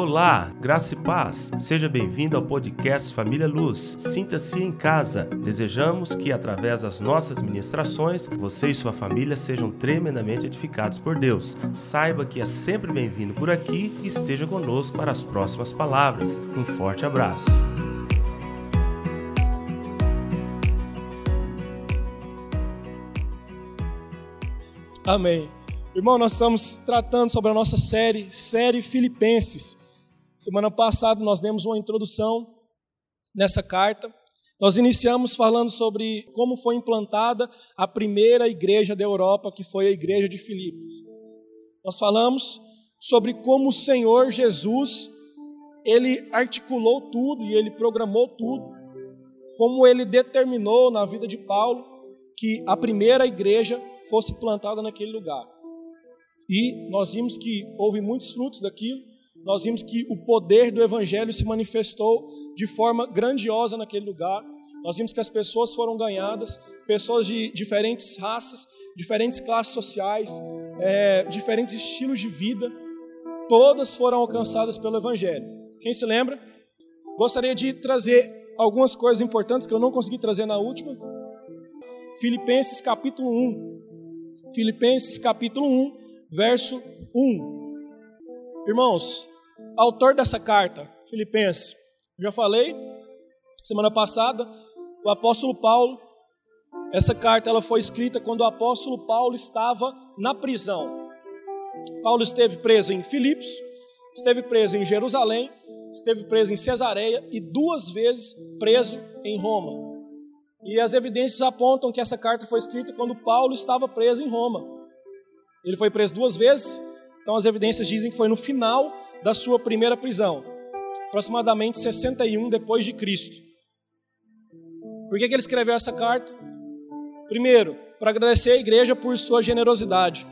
Olá, graça e paz. Seja bem-vindo ao podcast Família Luz. Sinta-se em casa. Desejamos que, através das nossas ministrações, você e sua família sejam tremendamente edificados por Deus. Saiba que é sempre bem-vindo por aqui e esteja conosco para as próximas palavras. Um forte abraço. Amém. Irmão, nós estamos tratando sobre a nossa série, série Filipenses. Semana passada nós demos uma introdução nessa carta. Nós iniciamos falando sobre como foi implantada a primeira igreja da Europa, que foi a igreja de Filipos. Nós falamos sobre como o Senhor Jesus, ele articulou tudo e ele programou tudo, como ele determinou na vida de Paulo que a primeira igreja fosse plantada naquele lugar. E nós vimos que houve muitos frutos daquilo, nós vimos que o poder do Evangelho se manifestou de forma grandiosa naquele lugar. Nós vimos que as pessoas foram ganhadas, pessoas de diferentes raças, diferentes classes sociais, é, diferentes estilos de vida, todas foram alcançadas pelo Evangelho. Quem se lembra? Gostaria de trazer algumas coisas importantes que eu não consegui trazer na última. Filipenses capítulo 1. Filipenses capítulo 1, verso 1. Irmãos, autor dessa carta, Filipenses, já falei semana passada, o apóstolo Paulo, essa carta ela foi escrita quando o apóstolo Paulo estava na prisão. Paulo esteve preso em Filipos, esteve preso em Jerusalém, esteve preso em Cesareia e duas vezes preso em Roma. E as evidências apontam que essa carta foi escrita quando Paulo estava preso em Roma. Ele foi preso duas vezes, então as evidências dizem que foi no final da sua primeira prisão, aproximadamente 61 depois de Cristo. Por que, que ele escreveu essa carta? Primeiro, para agradecer a igreja por sua generosidade.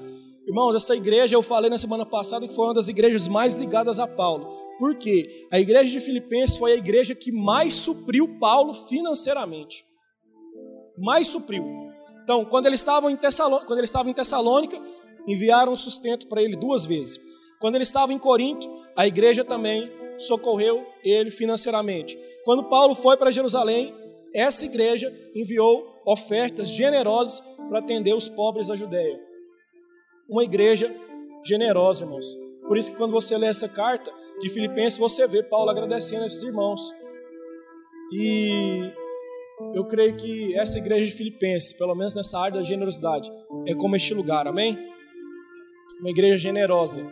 Irmãos, essa igreja eu falei na semana passada que foi uma das igrejas mais ligadas a Paulo. Por quê? A igreja de Filipenses foi a igreja que mais supriu Paulo financeiramente. Mais supriu. Então, quando ele estava em Tessalônica, quando ele estava em Tessalônica enviaram sustento para ele duas vezes. Quando ele estava em Corinto, a igreja também socorreu ele financeiramente. Quando Paulo foi para Jerusalém, essa igreja enviou ofertas generosas para atender os pobres da Judéia. Uma igreja generosa, irmãos. Por isso que quando você lê essa carta de Filipenses, você vê Paulo agradecendo a esses irmãos. E eu creio que essa igreja de Filipenses, pelo menos nessa área da generosidade, é como este lugar, amém? Uma igreja generosa,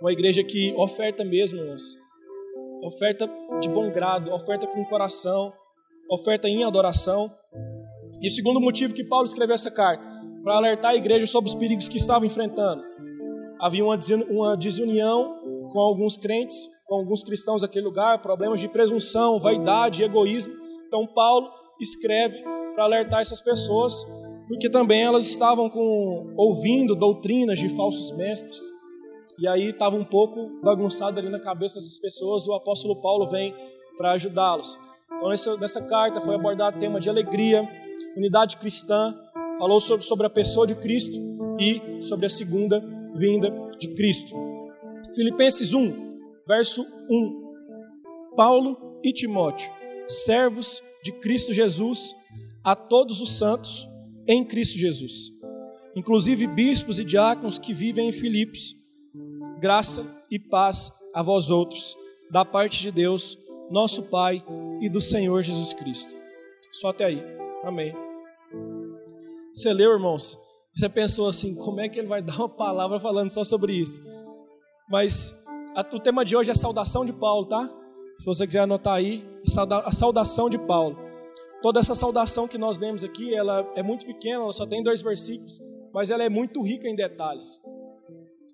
uma igreja que oferta mesmo, irmãos, oferta de bom grado, oferta com coração, oferta em adoração. E o segundo motivo que Paulo escreveu essa carta, para alertar a igreja sobre os perigos que estava enfrentando. Havia uma desunião com alguns crentes, com alguns cristãos daquele lugar, problemas de presunção, vaidade, egoísmo. Então Paulo escreve para alertar essas pessoas porque também elas estavam com, ouvindo doutrinas de falsos mestres, e aí estava um pouco bagunçado ali na cabeça dessas pessoas, o apóstolo Paulo vem para ajudá-los. Então, nessa, nessa carta foi abordado o tema de alegria, unidade cristã, falou sobre, sobre a pessoa de Cristo e sobre a segunda vinda de Cristo. Filipenses 1, verso 1. Paulo e Timóteo, servos de Cristo Jesus, a todos os santos em Cristo Jesus. Inclusive bispos e diáconos que vivem em Filipos. Graça e paz a vós outros, da parte de Deus, nosso Pai e do Senhor Jesus Cristo. Só até aí. Amém. Você leu, irmãos? Você pensou assim, como é que ele vai dar uma palavra falando só sobre isso? Mas a, o tema de hoje é saudação de Paulo, tá? Se você quiser anotar aí, a saudação de Paulo. Toda essa saudação que nós lemos aqui, ela é muito pequena, ela só tem dois versículos, mas ela é muito rica em detalhes.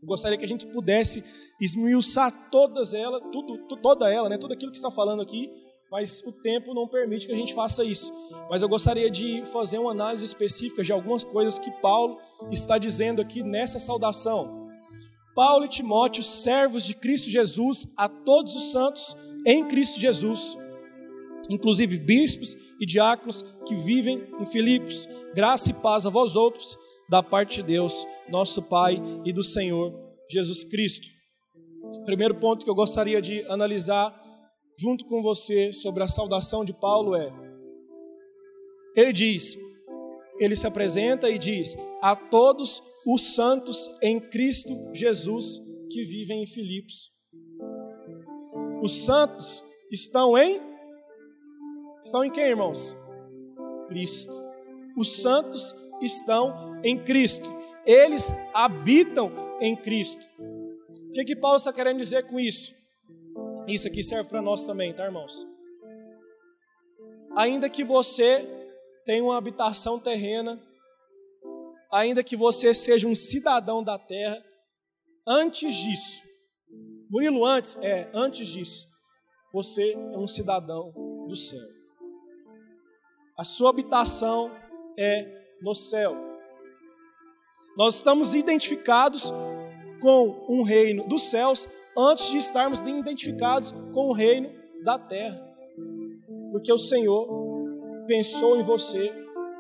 Eu gostaria que a gente pudesse esmiuçar todas ela, tudo, toda ela, né, tudo aquilo que está falando aqui, mas o tempo não permite que a gente faça isso. Mas eu gostaria de fazer uma análise específica de algumas coisas que Paulo está dizendo aqui nessa saudação. Paulo e Timóteo, servos de Cristo Jesus, a todos os santos em Cristo Jesus inclusive bispos e diáconos que vivem em Filipos. Graça e paz a vós outros, da parte de Deus, nosso Pai e do Senhor Jesus Cristo. Primeiro ponto que eu gostaria de analisar junto com você sobre a saudação de Paulo é: ele diz, ele se apresenta e diz: a todos os santos em Cristo Jesus que vivem em Filipos. Os santos estão em estão em quem, irmãos? Cristo. Os santos estão em Cristo. Eles habitam em Cristo. O que, que Paulo está querendo dizer com isso? Isso aqui serve para nós também, tá, irmãos? Ainda que você tenha uma habitação terrena, ainda que você seja um cidadão da terra, antes disso, Murilo, antes, é, antes disso, você é um cidadão do céu. A sua habitação é no céu. Nós estamos identificados com um reino dos céus antes de estarmos identificados com o reino da terra. Porque o Senhor pensou em você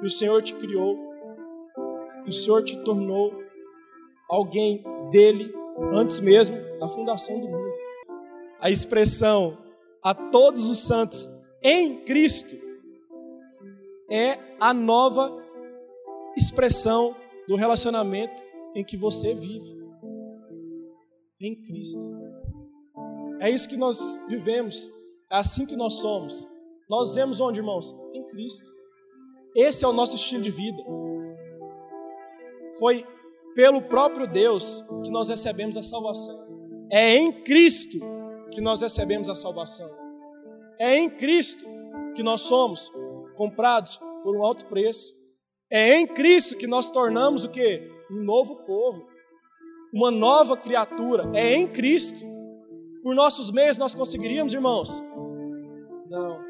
e o Senhor te criou, e o Senhor te tornou alguém dele antes mesmo da fundação do mundo. A expressão a todos os santos em Cristo é a nova expressão do relacionamento em que você vive em Cristo. É isso que nós vivemos, é assim que nós somos. Nós vemos onde, irmãos? Em Cristo. Esse é o nosso estilo de vida. Foi pelo próprio Deus que nós recebemos a salvação. É em Cristo que nós recebemos a salvação. É em Cristo que nós somos comprados por um alto preço. É em Cristo que nós tornamos o que? Um novo povo uma nova criatura, é em Cristo. Por nossos meios nós conseguiríamos, irmãos? Não.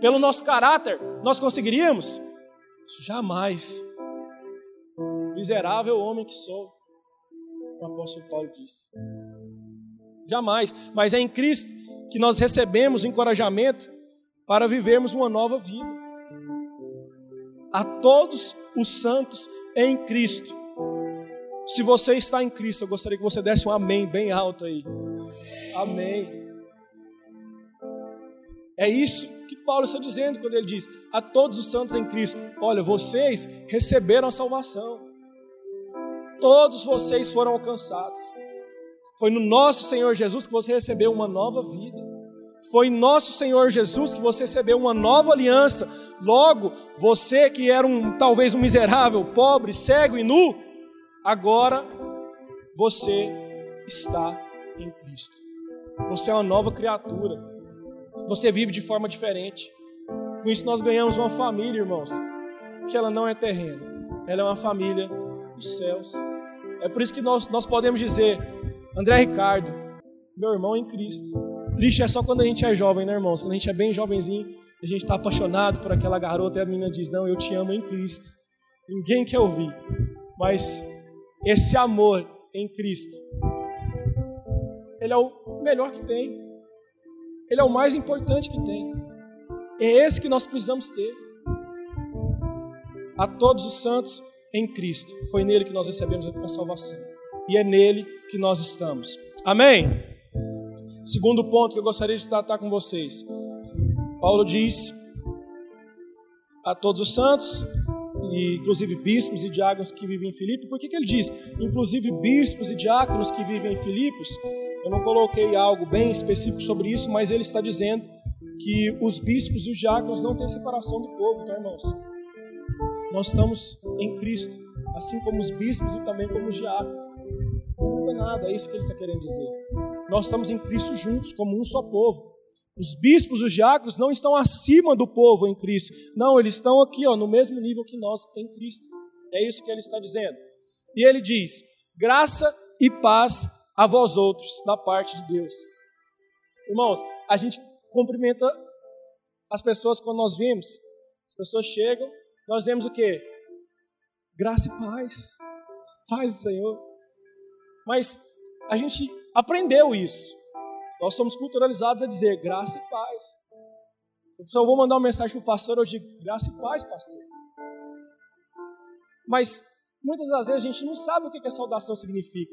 Pelo nosso caráter nós conseguiríamos? Jamais. Miserável homem que sou, o apóstolo Paulo disse. Jamais. Mas é em Cristo que nós recebemos encorajamento para vivermos uma nova vida. A todos os santos em Cristo se você está em Cristo, eu gostaria que você desse um amém bem alto aí. Amém. É isso que Paulo está dizendo quando ele diz: a todos os santos em Cristo, olha, vocês receberam a salvação. Todos vocês foram alcançados. Foi no nosso Senhor Jesus que você recebeu uma nova vida. Foi nosso Senhor Jesus que você recebeu uma nova aliança. Logo, você que era um talvez um miserável, pobre, cego e nu, Agora você está em Cristo. Você é uma nova criatura. Você vive de forma diferente. Com isso nós ganhamos uma família, irmãos, que ela não é terrena. Ela é uma família dos céus. É por isso que nós, nós podemos dizer, André Ricardo, meu irmão em Cristo. Triste é só quando a gente é jovem, né, irmãos? Quando a gente é bem jovenzinho, a gente está apaixonado por aquela garota e a menina diz: Não, eu te amo em Cristo. Ninguém quer ouvir. Mas esse amor em Cristo. Ele é o melhor que tem. Ele é o mais importante que tem. É esse que nós precisamos ter. A todos os santos em Cristo. Foi nele que nós recebemos a salvação. E é nele que nós estamos. Amém? Segundo ponto que eu gostaria de tratar com vocês. Paulo diz a todos os santos e inclusive bispos e diáconos que vivem em Filipos. Por que, que ele diz, inclusive bispos e diáconos que vivem em Filipos? Eu não coloquei algo bem específico sobre isso, mas ele está dizendo que os bispos e os diáconos não têm separação do povo, tá, irmãos? Nós estamos em Cristo, assim como os bispos e também como os diáconos. Não muda nada, é isso que ele está querendo dizer. Nós estamos em Cristo juntos, como um só povo. Os bispos, os diáconos não estão acima do povo em Cristo. Não, eles estão aqui, ó, no mesmo nível que nós em Cristo. É isso que ele está dizendo. E ele diz: graça e paz a vós outros, da parte de Deus. Irmãos, a gente cumprimenta as pessoas quando nós vimos. As pessoas chegam, nós vemos o quê? Graça e paz. Paz do Senhor. Mas a gente aprendeu isso. Nós somos culturalizados a dizer graça e paz. Eu vou mandar uma mensagem para o pastor, digo graça e paz, pastor. Mas muitas das vezes a gente não sabe o que a saudação significa.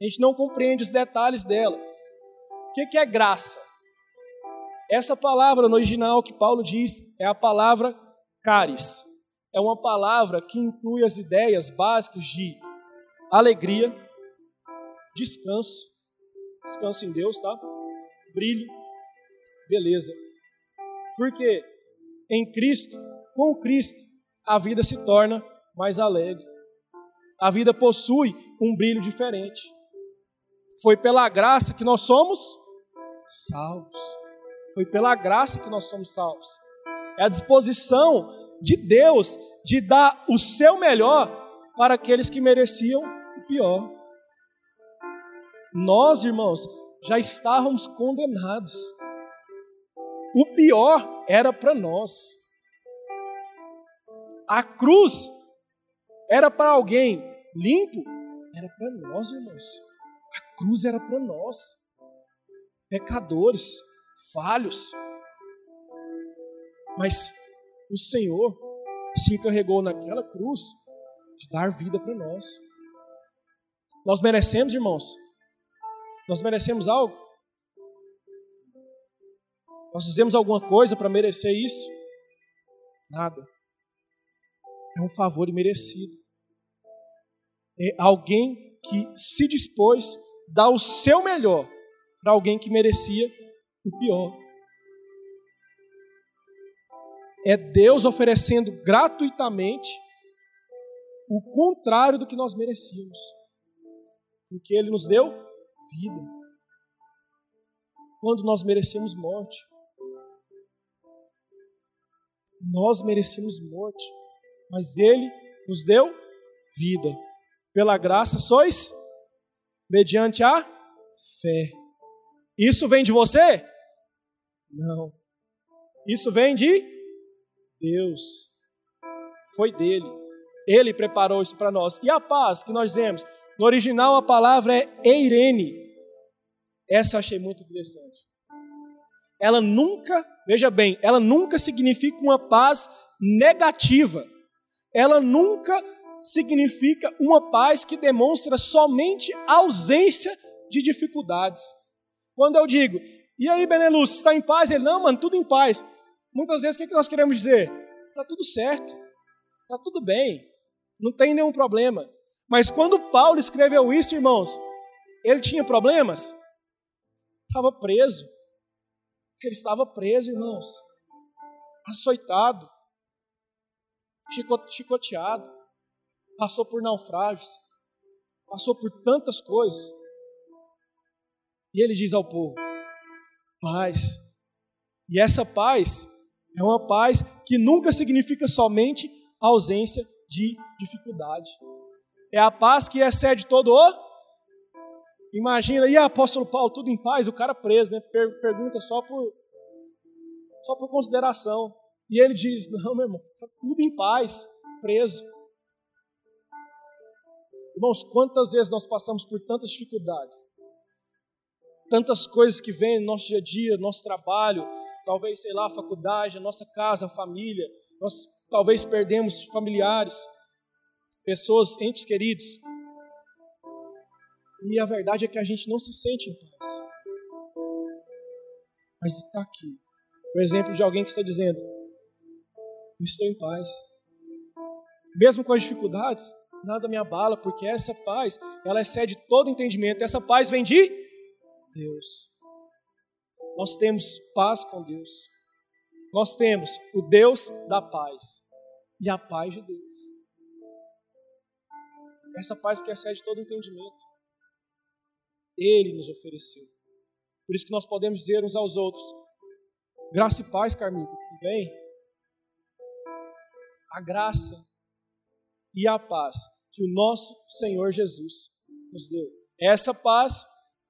A gente não compreende os detalhes dela. O que é graça? Essa palavra no original que Paulo diz é a palavra caris. É uma palavra que inclui as ideias básicas de alegria, descanso, descanso em Deus, tá? Brilho, beleza. Porque em Cristo, com Cristo, a vida se torna mais alegre. A vida possui um brilho diferente. Foi pela graça que nós somos salvos. Foi pela graça que nós somos salvos. É a disposição de Deus de dar o seu melhor para aqueles que mereciam o pior. Nós, irmãos, já estávamos condenados. O pior era para nós. A cruz era para alguém limpo, era para nós, irmãos. A cruz era para nós, pecadores, falhos. Mas o Senhor se encarregou naquela cruz de dar vida para nós. Nós merecemos, irmãos? Nós merecemos algo? Nós fizemos alguma coisa para merecer isso? Nada. É um favor imerecido. É alguém que se dispôs a dar o seu melhor para alguém que merecia o pior. É Deus oferecendo gratuitamente o contrário do que nós merecíamos. Porque Ele nos deu vida. Quando nós merecemos morte. Nós merecemos morte. Mas Ele nos deu vida. Pela graça sois mediante a fé. Isso vem de você? Não. Isso vem de Deus. Foi dele. Ele preparou isso para nós. E a paz que nós dizemos? No original a palavra é eirene. Essa eu achei muito interessante. Ela nunca, veja bem, ela nunca significa uma paz negativa. Ela nunca significa uma paz que demonstra somente ausência de dificuldades. Quando eu digo, e aí, Benelux, está em paz? Ele, não, mano, tudo em paz. Muitas vezes, o que nós queremos dizer? Está tudo certo, está tudo bem, não tem nenhum problema. Mas quando Paulo escreveu isso, irmãos, ele tinha problemas? Estava preso. Ele estava preso, irmãos. Açoitado. Chicoteado. Passou por naufrágios. Passou por tantas coisas. E ele diz ao povo: paz. E essa paz é uma paz que nunca significa somente ausência de dificuldade. É a paz que excede todo o. Imagina, e apóstolo Paulo, tudo em paz, o cara preso, né? pergunta só por, só por consideração. E ele diz: Não, meu irmão, está tudo em paz, preso. Irmãos, quantas vezes nós passamos por tantas dificuldades, tantas coisas que vêm no nosso dia a dia, no nosso trabalho, talvez, sei lá, a faculdade, a nossa casa, a família, nós talvez perdemos familiares, pessoas, entes queridos. E a verdade é que a gente não se sente em paz. Mas está aqui. O exemplo de alguém que está dizendo: Eu estou em paz. Mesmo com as dificuldades, nada me abala, porque essa paz, ela excede todo entendimento. Essa paz vem de Deus. Nós temos paz com Deus. Nós temos o Deus da paz e a paz de Deus. Essa paz que excede todo entendimento. Ele nos ofereceu. Por isso que nós podemos dizer uns aos outros: graça e paz, Carmita, tudo bem? A graça e a paz que o nosso Senhor Jesus nos deu. Essa paz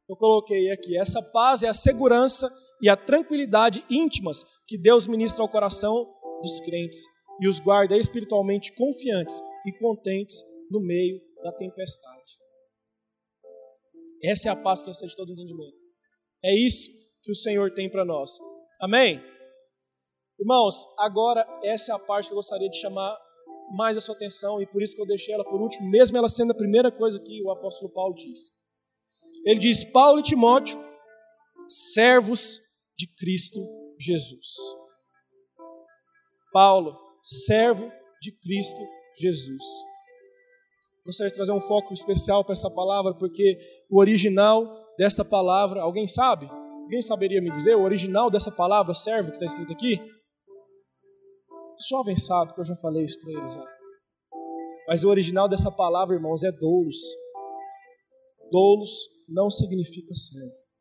eu coloquei aqui. Essa paz é a segurança e a tranquilidade íntimas que Deus ministra ao coração dos crentes e os guarda espiritualmente confiantes e contentes no meio da tempestade. Essa é a paz que excede todo entendimento. É isso que o Senhor tem para nós. Amém? Irmãos, agora essa é a parte que eu gostaria de chamar mais a sua atenção e por isso que eu deixei ela por último, mesmo ela sendo a primeira coisa que o apóstolo Paulo diz. ele diz: Paulo e Timóteo, servos de Cristo Jesus. Paulo, servo de Cristo Jesus. Gostaria de trazer um foco especial para essa palavra, porque o original desta palavra, alguém sabe? Alguém saberia me dizer o original dessa palavra servo que está escrito aqui? Os jovens sabem que eu já falei isso para eles já. Mas o original dessa palavra, irmãos, é doulos. Doulos não significa servo.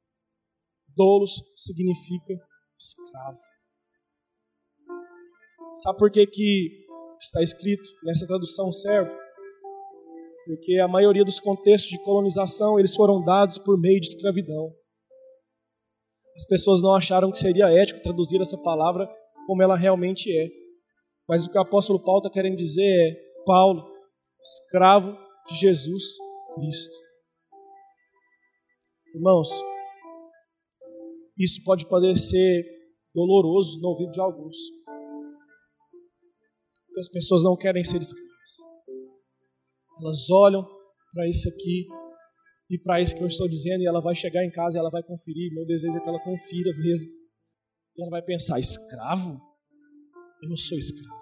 Doulos significa escravo. Sabe por que, que está escrito nessa tradução servo? Porque a maioria dos contextos de colonização eles foram dados por meio de escravidão. As pessoas não acharam que seria ético traduzir essa palavra como ela realmente é. Mas o que o apóstolo Paulo está querendo dizer é: Paulo, escravo de Jesus Cristo. Irmãos, isso pode parecer doloroso no ouvido de alguns. Porque as pessoas não querem ser escravas. Elas olham para isso aqui e para isso que eu estou dizendo, e ela vai chegar em casa e ela vai conferir. Meu desejo é que ela confira mesmo. E ela vai pensar: escravo? Eu não sou escravo.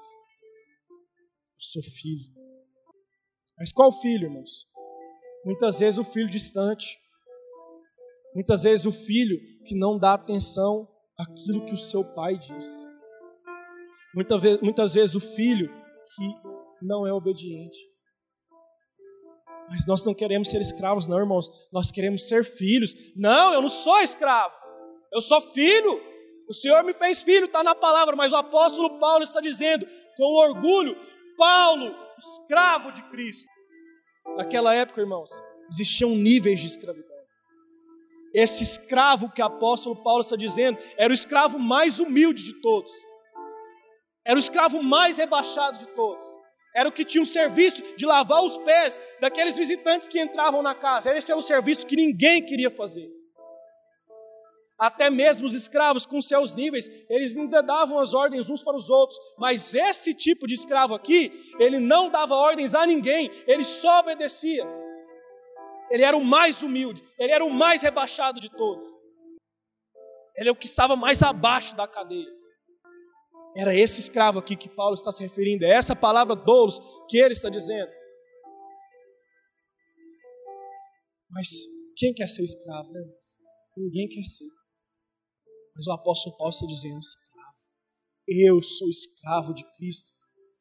Eu sou filho. Mas qual filho, irmãos? Muitas vezes o filho distante. Muitas vezes o filho que não dá atenção àquilo que o seu pai diz. Muitas vezes, muitas vezes o filho que não é obediente. Mas nós não queremos ser escravos, não, irmãos. Nós queremos ser filhos. Não, eu não sou escravo. Eu sou filho. O Senhor me fez filho, está na palavra, mas o apóstolo Paulo está dizendo, com orgulho, Paulo, escravo de Cristo. Naquela época, irmãos, existiam níveis de escravidão. Esse escravo que o apóstolo Paulo está dizendo era o escravo mais humilde de todos, era o escravo mais rebaixado de todos, era o que tinha o serviço de lavar os pés daqueles visitantes que entravam na casa. Esse é o serviço que ninguém queria fazer. Até mesmo os escravos, com seus níveis, eles ainda davam as ordens uns para os outros. Mas esse tipo de escravo aqui, ele não dava ordens a ninguém, ele só obedecia. Ele era o mais humilde, ele era o mais rebaixado de todos. Ele é o que estava mais abaixo da cadeia. Era esse escravo aqui que Paulo está se referindo, é essa palavra doulos que ele está dizendo. Mas quem quer ser escravo, né, irmãos? Ninguém quer ser. Mas o apóstolo Paulo está dizendo: escravo. Eu sou escravo de Cristo.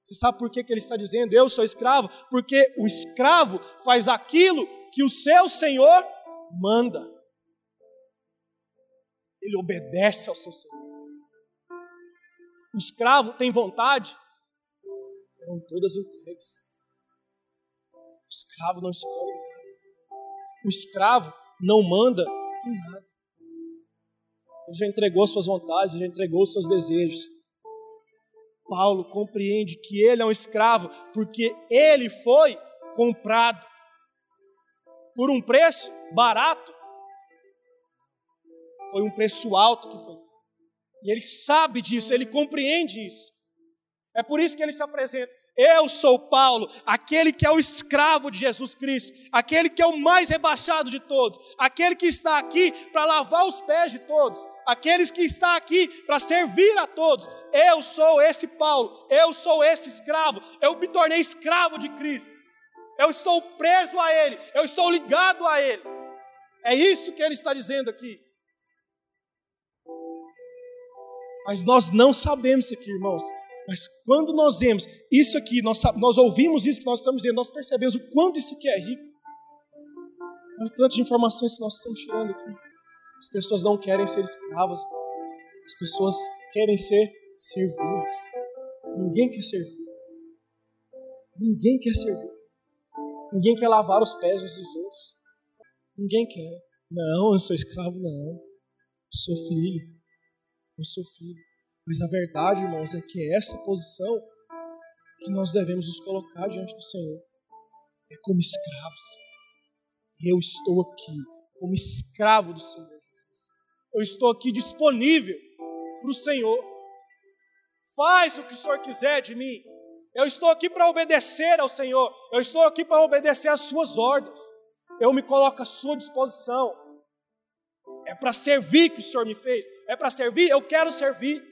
Você sabe por que, que ele está dizendo eu sou escravo? Porque o escravo faz aquilo que o seu senhor manda. Ele obedece ao seu senhor. O escravo tem vontade, eram todas entregues. O escravo não escolhe nada. O escravo não manda em nada. Ele já entregou suas vontades, ele já entregou seus desejos. Paulo compreende que ele é um escravo porque ele foi comprado por um preço barato. Foi um preço alto que foi. E ele sabe disso, ele compreende isso. É por isso que ele se apresenta. Eu sou Paulo, aquele que é o escravo de Jesus Cristo, aquele que é o mais rebaixado de todos, aquele que está aqui para lavar os pés de todos, aqueles que está aqui para servir a todos. Eu sou esse Paulo, eu sou esse escravo, eu me tornei escravo de Cristo. Eu estou preso a ele, eu estou ligado a ele. É isso que ele está dizendo aqui. Mas nós não sabemos isso aqui, irmãos. Mas quando nós vemos isso aqui, nós, nós ouvimos isso que nós estamos dizendo, nós percebemos o quanto isso aqui é rico. Olha o tanto de informações que nós estamos tirando aqui. As pessoas não querem ser escravas. As pessoas querem ser servidas. Ninguém quer servir. Ninguém quer servir. Ninguém quer lavar os pés uns dos outros. Ninguém quer. Não, eu sou escravo, não. Eu sou filho. Eu sou filho. Mas a verdade, irmãos, é que é essa posição que nós devemos nos colocar diante do Senhor. É como escravos. Eu estou aqui como escravo do Senhor Jesus. Eu estou aqui disponível para o Senhor. Faz o que o Senhor quiser de mim. Eu estou aqui para obedecer ao Senhor. Eu estou aqui para obedecer às suas ordens. eu me coloco à sua disposição. É para servir que o Senhor me fez. É para servir, eu quero servir.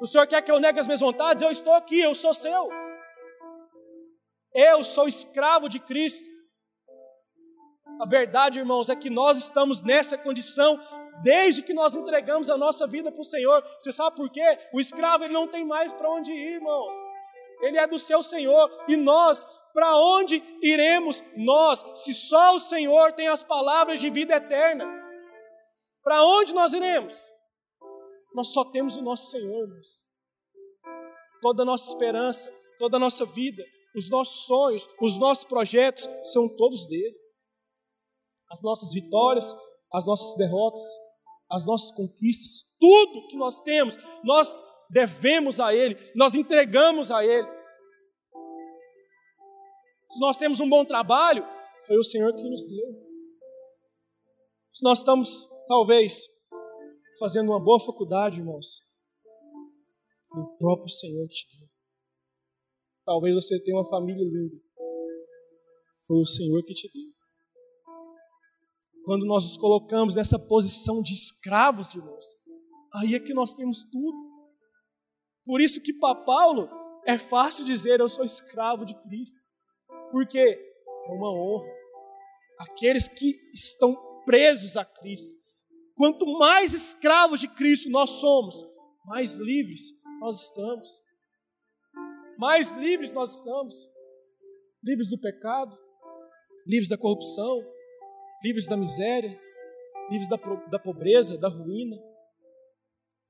O Senhor quer que eu negue as minhas vontades? Eu estou aqui, eu sou seu. Eu sou escravo de Cristo. A verdade, irmãos, é que nós estamos nessa condição desde que nós entregamos a nossa vida para o Senhor. Você sabe por quê? O escravo ele não tem mais para onde ir, irmãos. Ele é do seu Senhor. E nós, para onde iremos nós, se só o Senhor tem as palavras de vida eterna? Para onde nós iremos? Nós só temos o nosso Senhor, irmãos. Toda a nossa esperança, toda a nossa vida, os nossos sonhos, os nossos projetos são todos dele. As nossas vitórias, as nossas derrotas, as nossas conquistas, tudo que nós temos, nós devemos a Ele, nós entregamos a Ele. Se nós temos um bom trabalho, foi o Senhor que nos deu. Se nós estamos, talvez, fazendo uma boa faculdade, irmãos, foi o próprio Senhor que te deu. Talvez você tenha uma família linda, foi o Senhor que te deu. Quando nós nos colocamos nessa posição de escravos, irmãos, aí é que nós temos tudo. Por isso que para Paulo é fácil dizer eu sou escravo de Cristo, porque é uma honra. Aqueles que estão presos a Cristo, quanto mais escravos de Cristo nós somos, mais livres nós estamos. Mais livres nós estamos. Livres do pecado, livres da corrupção, livres da miséria, livres da, da pobreza, da ruína.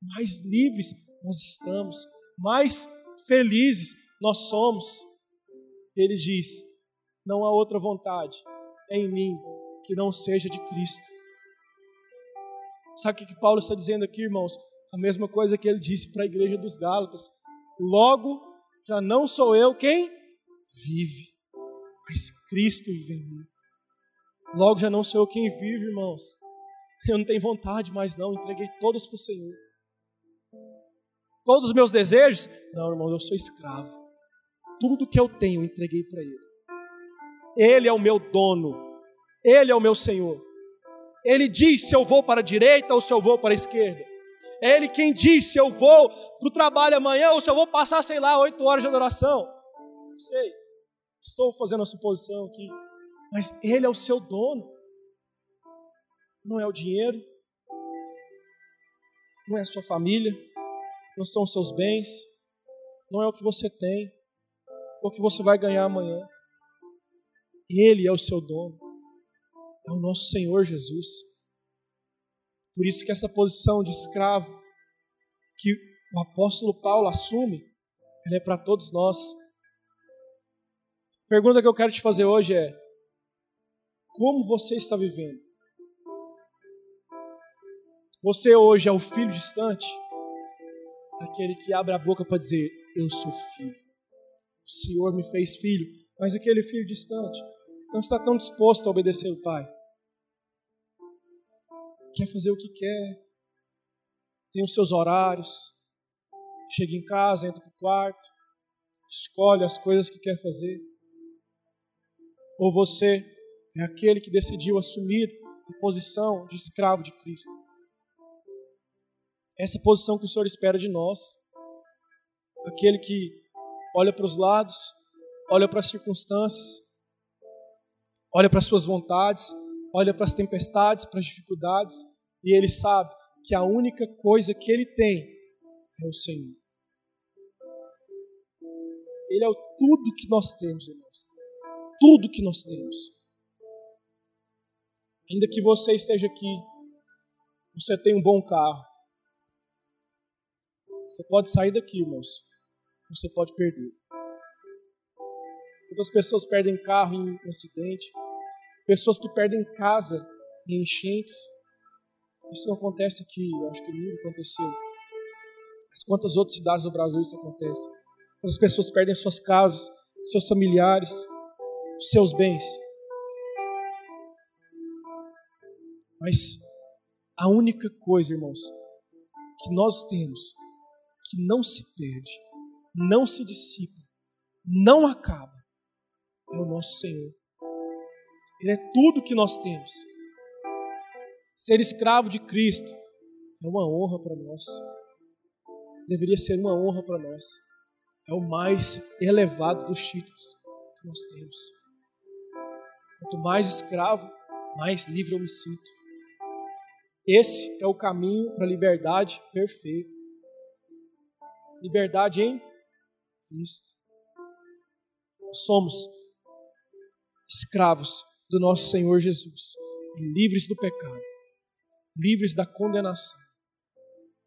Mais livres nós estamos, mais felizes nós somos. Ele diz: não há outra vontade em mim que não seja de Cristo. Sabe o que Paulo está dizendo aqui, irmãos? A mesma coisa que ele disse para a igreja dos Gálatas. Logo, já não sou eu quem vive, mas Cristo vive em mim. Logo já não sou eu quem vive, irmãos. Eu não tenho vontade mais, não. Entreguei todos para o Senhor. Todos os meus desejos? Não, irmão, eu sou escravo. Tudo que eu tenho, entreguei para Ele. Ele é o meu dono. Ele é o meu Senhor. Ele diz se eu vou para a direita ou se eu vou para a esquerda. É Ele quem diz se eu vou para o trabalho amanhã ou se eu vou passar, sei lá, oito horas de adoração. Não sei. Estou fazendo a suposição aqui mas Ele é o seu dono. Não é o dinheiro, não é a sua família, não são os seus bens, não é o que você tem, ou o que você vai ganhar amanhã. Ele é o seu dono, é o nosso Senhor Jesus. Por isso que essa posição de escravo que o apóstolo Paulo assume, ela é para todos nós. A pergunta que eu quero te fazer hoje é: como você está vivendo? Você hoje é o filho distante? Aquele que abre a boca para dizer: Eu sou filho. O Senhor me fez filho. Mas aquele filho distante não está tão disposto a obedecer o Pai. Quer fazer o que quer, tem os seus horários, chega em casa, entra para o quarto, escolhe as coisas que quer fazer. Ou você é aquele que decidiu assumir a posição de escravo de Cristo. Essa posição que o Senhor espera de nós. Aquele que olha para os lados, olha para as circunstâncias, olha para as suas vontades, olha para as tempestades, para as dificuldades, e ele sabe que a única coisa que ele tem é o Senhor. Ele é o tudo que nós temos, irmãos. Tudo que nós temos. Ainda que você esteja aqui, você tem um bom carro. Você pode sair daqui, irmãos. Você pode perder. Quantas pessoas perdem carro em acidente? Pessoas que perdem casa em enchentes. Isso não acontece aqui, eu acho que nunca aconteceu. Mas quantas outras cidades do Brasil isso acontece? Quantas pessoas perdem suas casas, seus familiares, seus bens Mas a única coisa, irmãos, que nós temos que não se perde, não se dissipa, não acaba, é o nosso Senhor. Ele é tudo que nós temos. Ser escravo de Cristo é uma honra para nós. Deveria ser uma honra para nós. É o mais elevado dos títulos que nós temos. Quanto mais escravo, mais livre eu me sinto. Esse é o caminho para a liberdade perfeita. Liberdade em Cristo. Somos escravos do nosso Senhor Jesus e livres do pecado, livres da condenação,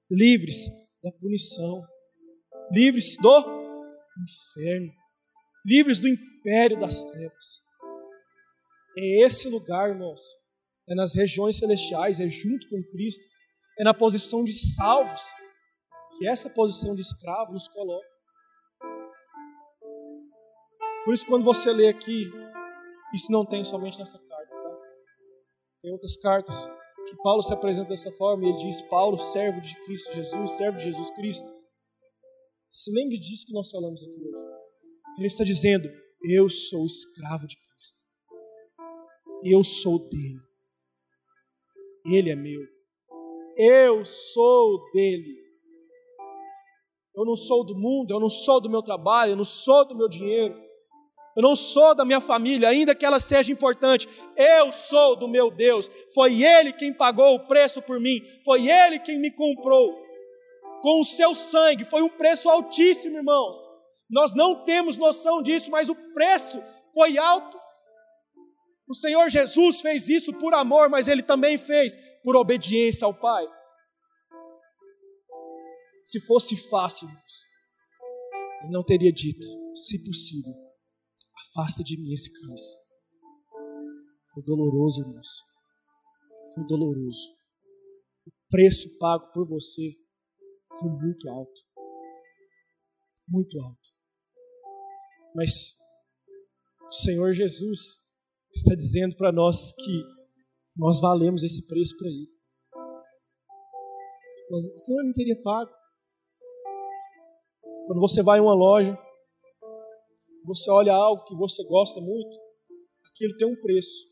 livres da punição, livres do inferno, livres do império das trevas. É esse lugar, irmãos, é nas regiões celestiais, é junto com Cristo, é na posição de salvos que essa posição de escravo nos coloca. Por isso, quando você lê aqui, isso não tem somente nessa carta, tá? Tem outras cartas que Paulo se apresenta dessa forma e ele diz: Paulo, servo de Cristo Jesus, servo de Jesus Cristo. Se lembre disso que nós falamos aqui hoje. Ele está dizendo: Eu sou escravo de Cristo. Eu sou dele. Ele é meu. Eu sou dele. Eu não sou do mundo, eu não sou do meu trabalho, eu não sou do meu dinheiro. Eu não sou da minha família, ainda que ela seja importante. Eu sou do meu Deus. Foi Ele quem pagou o preço por mim. Foi Ele quem me comprou. Com o seu sangue. Foi um preço altíssimo, irmãos. Nós não temos noção disso, mas o preço foi alto. O Senhor Jesus fez isso por amor, mas Ele também fez por obediência ao Pai. Se fosse fácil, Ele não teria dito, se possível Afasta de mim esse cálice. Foi doloroso, irmãos. Foi doloroso. O preço pago por você foi muito alto. Muito alto. Mas o Senhor Jesus está dizendo para nós que nós valemos esse preço para Ele. O Senhor não teria pago. Quando você vai em uma loja, você olha algo que você gosta muito, aquilo tem um preço.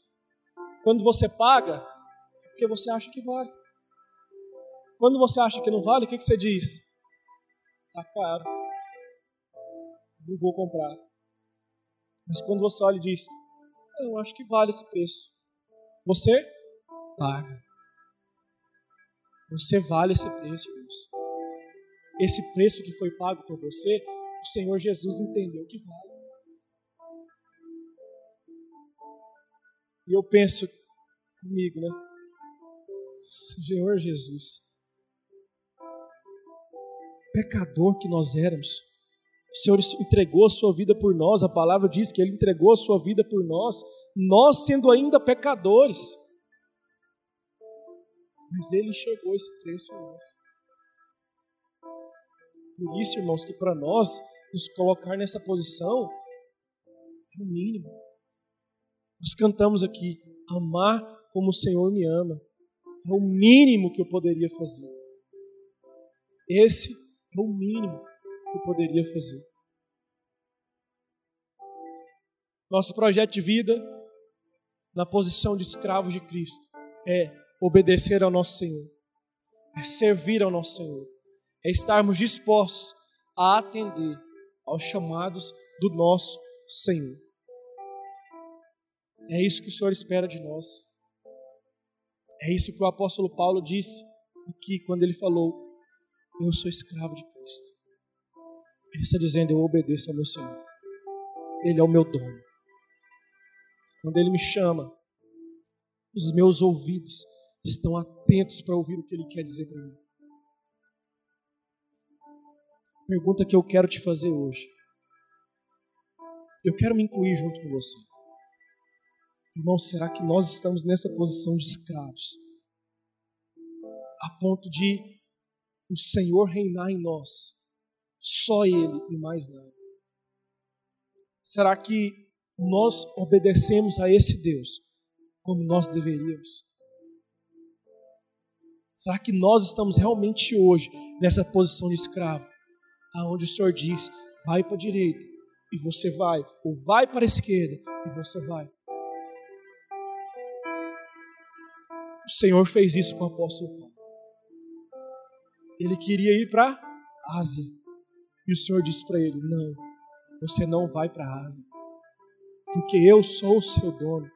Quando você paga, é porque você acha que vale. Quando você acha que não vale, o que, que você diz? Está caro. Não vou comprar. Mas quando você olha e diz, eu acho que vale esse preço. Você paga. Você vale esse preço, irmãos. Esse preço que foi pago por você, o Senhor Jesus entendeu que vale. E eu penso comigo, né? Senhor Jesus, pecador que nós éramos, o Senhor entregou a sua vida por nós, a palavra diz que Ele entregou a sua vida por nós, nós sendo ainda pecadores. Mas Ele enxergou esse preço em nós. Por isso, irmãos, que para nós nos colocar nessa posição é o mínimo. Nós cantamos aqui, amar como o Senhor me ama. É o mínimo que eu poderia fazer. Esse é o mínimo que eu poderia fazer. Nosso projeto de vida, na posição de escravos de Cristo, é obedecer ao nosso Senhor, é servir ao nosso Senhor, é estarmos dispostos a atender aos chamados do nosso Senhor. É isso que o Senhor espera de nós. É isso que o apóstolo Paulo disse aqui quando ele falou: Eu sou escravo de Cristo. Ele está dizendo: Eu obedeço ao meu Senhor. Ele é o meu dono. Quando ele me chama, os meus ouvidos estão atentos para ouvir o que ele quer dizer para mim. Pergunta que eu quero te fazer hoje. Eu quero me incluir junto com você. Irmão, será que nós estamos nessa posição de escravos? A ponto de o Senhor reinar em nós, só Ele e mais nada. Será que nós obedecemos a esse Deus como nós deveríamos? Será que nós estamos realmente hoje nessa posição de escravo, aonde o Senhor diz: vai para a direita e você vai, ou vai para a esquerda e você vai? Senhor fez isso com o apóstolo Paulo. Ele queria ir para Ásia. E o Senhor disse para ele: Não, você não vai para Ásia. Porque eu sou o seu dono.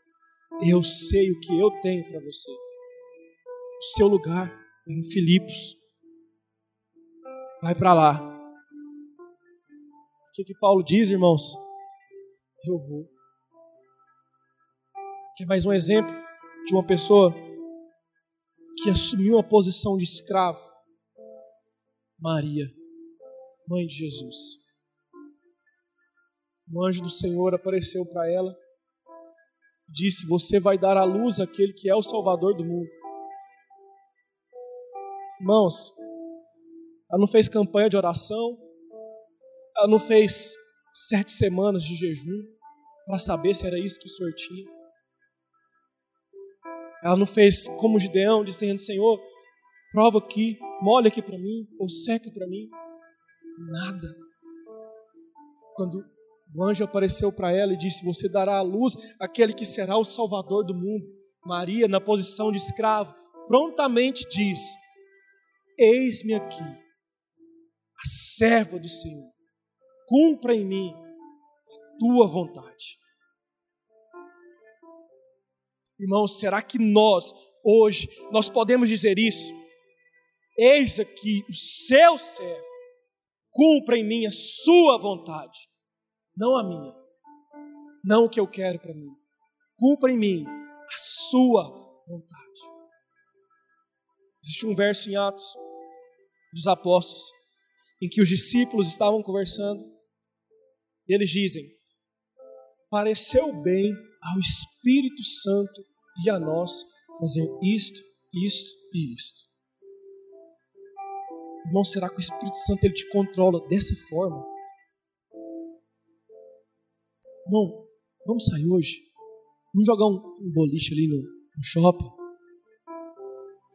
Eu sei o que eu tenho para você. O seu lugar é em Filipos. Vai para lá. O que, que Paulo diz, irmãos? Eu vou. Quer mais um exemplo de uma pessoa que assumiu a posição de escravo? Maria, mãe de Jesus. O anjo do Senhor apareceu para ela e disse: Você vai dar à luz aquele que é o Salvador do mundo. Irmãos, ela não fez campanha de oração, ela não fez sete semanas de jejum para saber se era isso que o Senhor tinha. Ela não fez como Gideão, dizendo: Senhor, prova aqui, molha aqui para mim, ou seca para mim. Nada. Quando o anjo apareceu para ela e disse: Você dará à luz aquele que será o Salvador do mundo. Maria, na posição de escravo, prontamente diz: Eis-me aqui, a serva do Senhor. Cumpra em mim a tua vontade. Irmãos, será que nós, hoje, nós podemos dizer isso? Eis aqui o seu servo, cumpra em mim a sua vontade, não a minha, não o que eu quero para mim, cumpra em mim a sua vontade. Existe um verso em Atos dos Apóstolos, em que os discípulos estavam conversando, e eles dizem: Pareceu bem ao Espírito Santo e a nós fazer isto, isto e isto. Irmão, será que o Espírito Santo ele te controla dessa forma? Irmão, vamos sair hoje? Vamos jogar um, um boliche ali no, no shopping?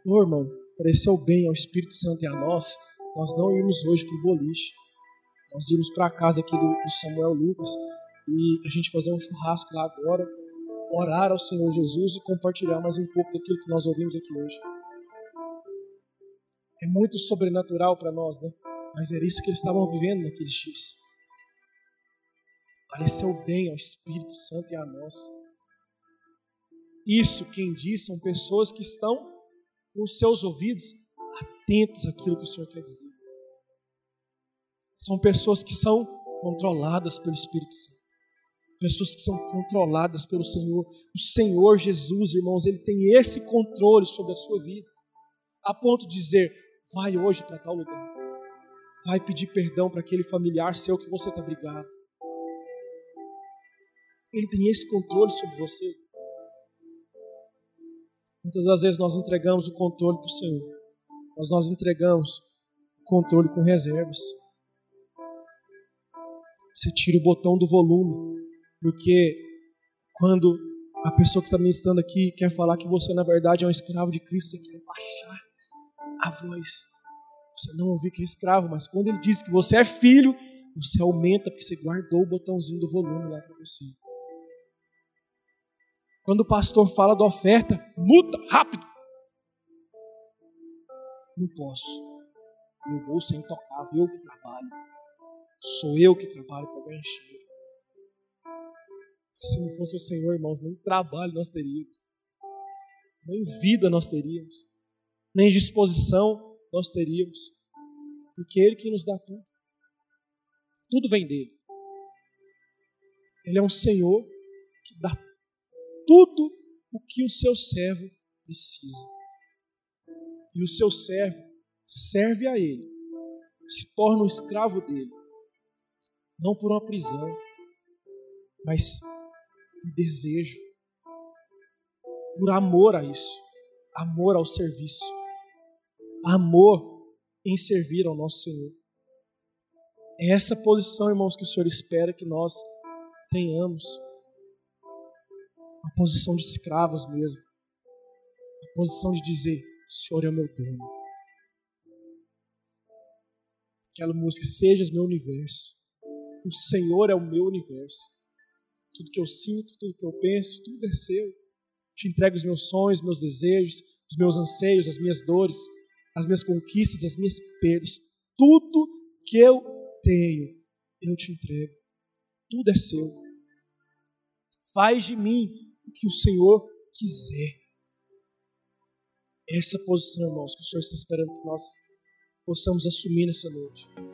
Ô irmão, pareceu bem ao Espírito Santo e a nós, nós não irmos hoje para o boliche. Nós irmos para a casa aqui do, do Samuel Lucas e a gente fazer um churrasco lá agora orar ao Senhor Jesus e compartilhar mais um pouco daquilo que nós ouvimos aqui hoje. É muito sobrenatural para nós, né? Mas era isso que eles estavam vivendo naqueles dias. Pareceu bem ao Espírito Santo e a nós. Isso quem diz são pessoas que estão com os seus ouvidos atentos àquilo que o Senhor quer dizer. São pessoas que são controladas pelo Espírito Santo pessoas que são controladas pelo Senhor. O Senhor Jesus, irmãos, ele tem esse controle sobre a sua vida, a ponto de dizer: vai hoje para tal lugar, vai pedir perdão para aquele familiar seu que você está brigado. Ele tem esse controle sobre você. Muitas das vezes nós entregamos o controle para o Senhor, mas nós entregamos o controle com reservas. Você tira o botão do volume porque quando a pessoa que está ministrando aqui quer falar que você, na verdade, é um escravo de Cristo, você quer baixar a voz. Você não ouvir que é escravo, mas quando ele diz que você é filho, você aumenta porque você guardou o botãozinho do volume lá para você. Quando o pastor fala da oferta, muda rápido. Não posso. Meu bolso é intocável, eu que trabalho. Sou eu que trabalho para ganhar. Se não fosse o Senhor, irmãos, nem trabalho nós teríamos, nem vida nós teríamos, nem disposição nós teríamos, porque Ele que nos dá tudo. Tudo vem dele. Ele é um Senhor que dá tudo o que o seu servo precisa. E o seu servo serve a ele, se torna um escravo dele, não por uma prisão, mas por desejo, por amor a isso, amor ao serviço, amor em servir ao nosso Senhor. É essa posição, irmãos, que o Senhor espera que nós tenhamos. A posição de escravos mesmo. A posição de dizer: O Senhor é o meu dono. Aquela música, sejas meu universo. O Senhor é o meu universo. Tudo que eu sinto, tudo que eu penso, tudo é seu. Te entrego os meus sonhos, meus desejos, os meus anseios, as minhas dores, as minhas conquistas, as minhas perdas. Tudo que eu tenho, eu te entrego. Tudo é seu. Faz de mim o que o Senhor quiser. Essa posição, irmãos, que o Senhor está esperando que nós possamos assumir nessa noite.